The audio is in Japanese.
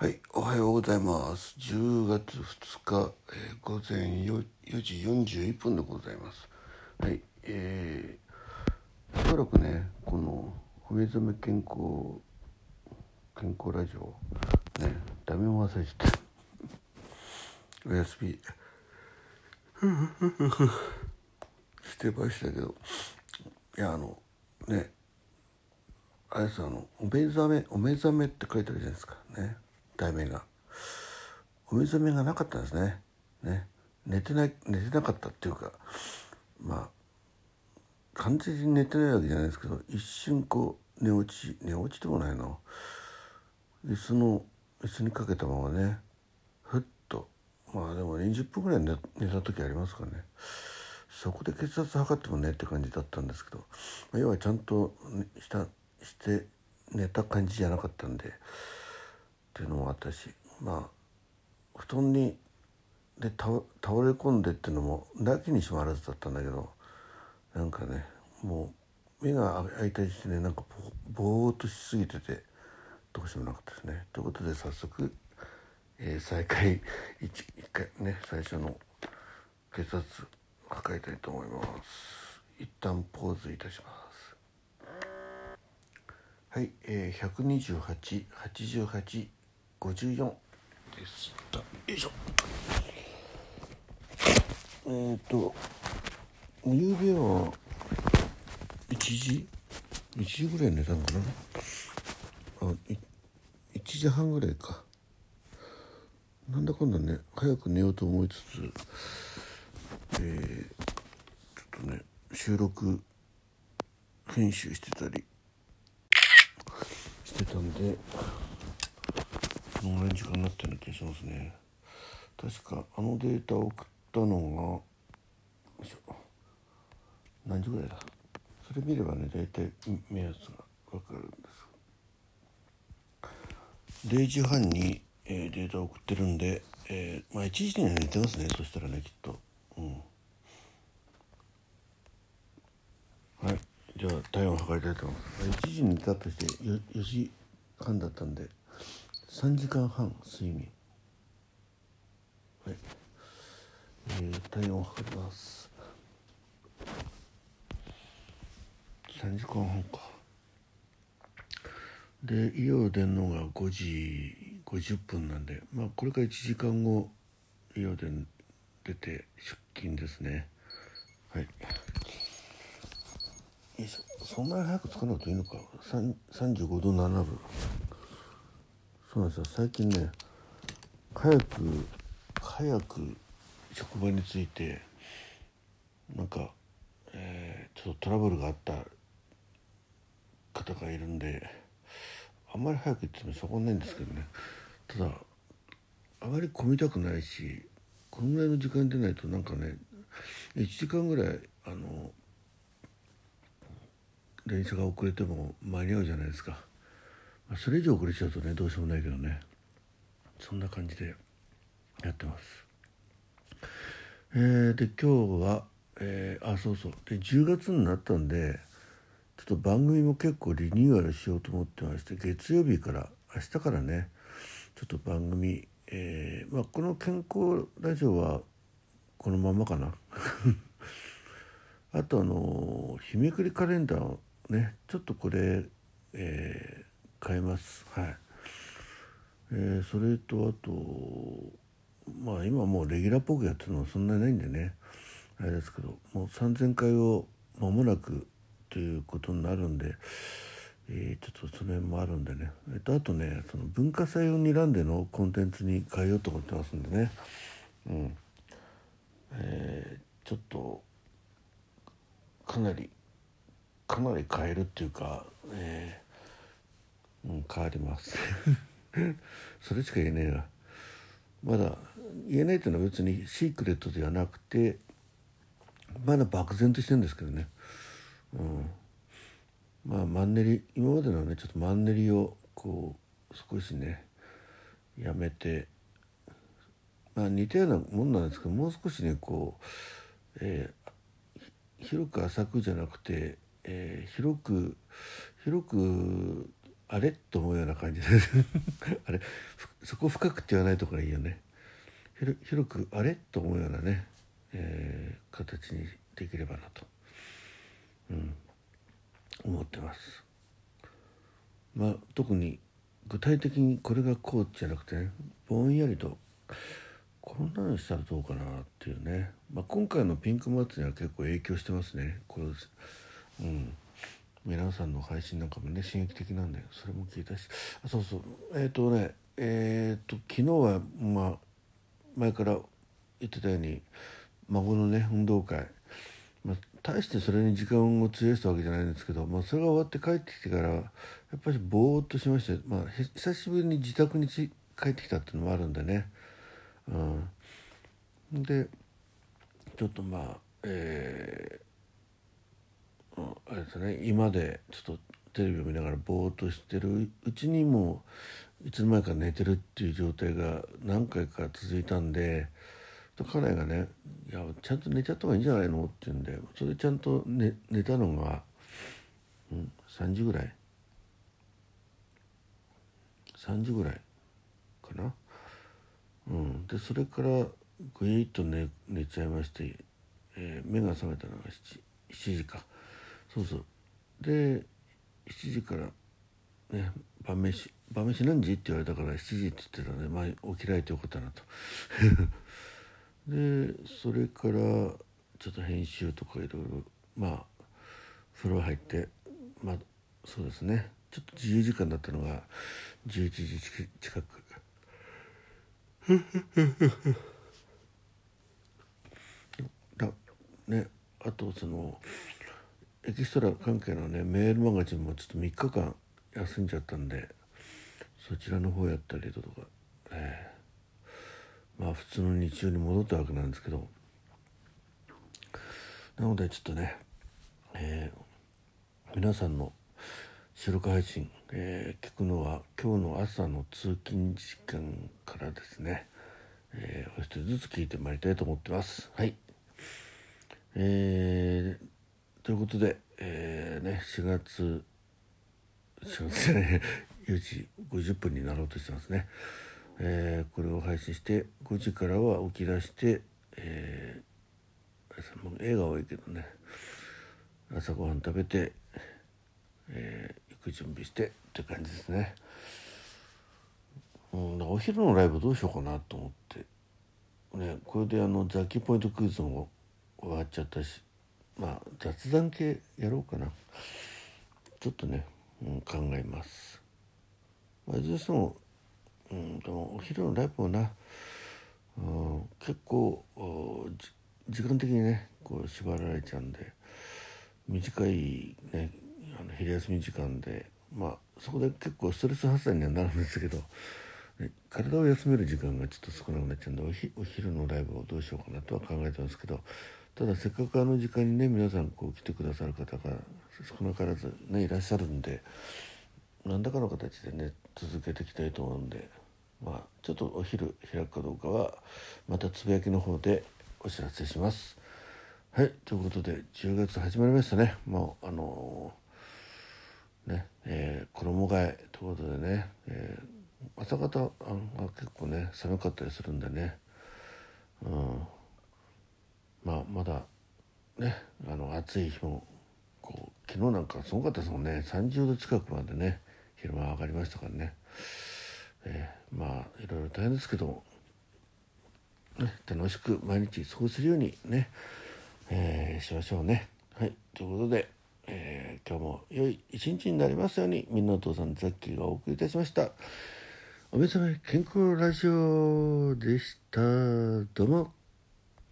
はい、おはようございます。10月2日、えー午前 4, 4時41分でございます。はい、えー、しばらくね、このお目覚め健康健康ラジオね、ダメを忘れてて お休みしてましたけど、いやあのね。あれですあのお目覚めお目覚めって書いてあるじゃないですかね題名が。お目覚めがなかったんですね。ね。寝てない寝てなかったっていうかまあ完全に寝てないわけじゃないですけど一瞬こう寝落ち寝落ちでもないの。椅子の椅子にかけたままねふっとまあでも20分ぐらい寝た時ありますからね。そこで血圧測ってもねって感じだったんですけど、まあ要はちゃんとしたして寝た感じじゃなかったんでっていうのもあったしまあ布団にで倒れ込んでっていうのもなきにしもあらずだったんだけどなんかねもう目が開いたりしてねなんかぼぼーっとしすぎててどうしようもなかったですね。ということで早速、えー再開一一回ね最初の血圧測りたいと思います。一旦ポーズいたします。はい、えー、128、88、54でした。よいしょ。えっ、ー、と、夕べは1時 ?1 時ぐらい寝たのかな？あい1時半ぐらいか。なんだかんだね、早く寝ようと思いつつ、えー、ちょっとね、収録編集してたり、してたんでこのぐらい時間になったような気がしますね。確かあのデータを送ったのが何時ぐらいだ？それ見ればね大体目安が分かるんです。0時半に、えーデータを送ってるんで、えーまあ1時には寝てますねそしたらねきっと。うん。はい、じゃあ体温測りたいと思います。1時に寝たとして4時半だったんで。3時間半睡眠。はい、えー、体温を測ります。3時間半か。で家を出るのが5時50分なんでまあこれから1時間後家を出出て出勤ですね。はい。よいしょそんなに早くつかなくていいのか35度7分そうなんですよ。最近ね早く早く職場に着いてなんか、えーちょっとトラブルがあった方がいるんであんまり早く行ってもしょうがないんですけどね。ただあまり混みたくないしこのぐらいの時間でないとなんかね1時間ぐらいあの電車が遅れても間に合うじゃないですか、あそれ以上遅れちゃうとねどうしようもないけどね。そんな感じでやってます。えー、で今日は、えーあそうそう。で10月になったんでちょっと番組も結構リニューアルしようと思ってまして月曜日から明日からねちょっと番組、えーまあ、この健康ラジオはこのままかな。あとあの日めくりカレンダーをねちょっとこれ、え変えます。はい、えーそれとあとまあ今もうレギュラーっぽくやってるのはそんなにないんでね。あれですけどもう3,000回を間もなくということになるんで、えーちょっとその辺もあるんでね、えっとあとねその文化祭を睨んでのコンテンツに変えようと思ってますんでね。うん。えーちょっとかなりかなり変えるっていうか、えーうん、変わります。それしか言えねえな。まだ言えないっていうのは別にシークレットではなくてまだ漠然としてるんですけどね。うん。まあマンネリ今までのねちょっとマンネリをこう少しねやめてまあ似たようなもんなんですけどもう少しねこう、えー広く浅くじゃなくて、えー広く広くあれ？と思うような感じ。で あれ？そこ深くって言わないとこがいいよね。広くあれ？と思うようなね、えー、形にできればなと、うん、思ってます。まあ特に具体的にこれがこうじゃなくてねぼんやりとこんなのしたらどうかなっていうね、まあ、今回のピンク祭りは結構影響してますね。これうん。皆さんの配信なんかもね刺激的なんでそれも聞いたし。あそうそう。えっ、ー、とねえっ、ー、と昨日はまあ前から言ってたように孫のね運動会、まあ、大してそれに時間を費やしたわけじゃないんですけど、まあ、それが終わって帰ってきてからやっぱりぼーっとしまして、まあ、久しぶりに自宅に帰ってきたっていうのもあるんでね、うん、でちょっとまあえー、あれですね今でちょっとテレビを見ながらぼーっとしてるうちにもいつの間にか寝てるっていう状態が何回か続いたんで家内がね「いやちゃんと寝ちゃった方がいいんじゃないの?」って言うんでそれでちゃんと寝寝たのが、うん、3時ぐらい3時ぐらいかな。うん、でそれからぐいっと寝寝ちゃいまして、えー、目が覚めたのが 7, 7時かそうそう。で7時からね晩飯。晩飯何時？って言われたから7時って言ってたので、まあ、起きられてよかったなと。でそれからちょっと編集とかいろいろまあ風呂入ってまあそうですね。ちょっと自由時間だったのが11時近く。だね。あとそのエキストラ関係のねメールマガジンもちょっと3日間休んじゃったんでそちらの方やったりとか、えー、まあ普通の日常に戻ったわけなんですけど。なのでちょっとね、えー、皆さんの収録配信、えー、聞くのは今日の朝の通勤時間からですね、えー、お一人ずつ聞いてまいりたいと思ってます。はい、えー、ということで、えーね、4月4月ね4 時50分になろうとしてますね、えー、これを配信して5時からは起き出して、えー、映画多いけどね。朝ごはん食べて、えー、行く準備してって感じですね、うん、お昼のライブどうしようかなと思って。ねこれであのザキーポイントクイズも終わっちゃったし。まあ雑談系やろうかな。ちょっとね、うん、考えます。まあ、どうしても、うん、でもお昼のライブもな、うん、結構時間的にねこう縛られちゃうんで短い、ね、あの昼休み時間でまあそこで結構ストレス発散にはなるんですけど、体を休める時間がちょっと少なくなっちゃうんでお昼のライブをどうしようかなとは考えてますけどただせっかくあの時間にね皆さんこう来てくださる方が少なからずねいらっしゃるんで。何らかの形でね続けていきたいと思うんでまあちょっとお昼開くかどうかはまたつぶやきの方でお知らせします。はいということで10月始まりましたねもうあのー、ねえー、衣替えということでね、えー、朝方あ結構ね寒かったりするんでね、うん、まあまだねあの暑い日もこう昨日なんかすごかったですもんね30度近くまでね昼間上がりましたからね、えー、まあいろいろ大変ですけど、ね、楽しく毎日過ごせるようにね、えー、しましょうね。はいということで、えー、今日も良い一日になりますようにみんなお父さんザッキーがお送りいたしました。お目覚め健康ラジオでした。どうも。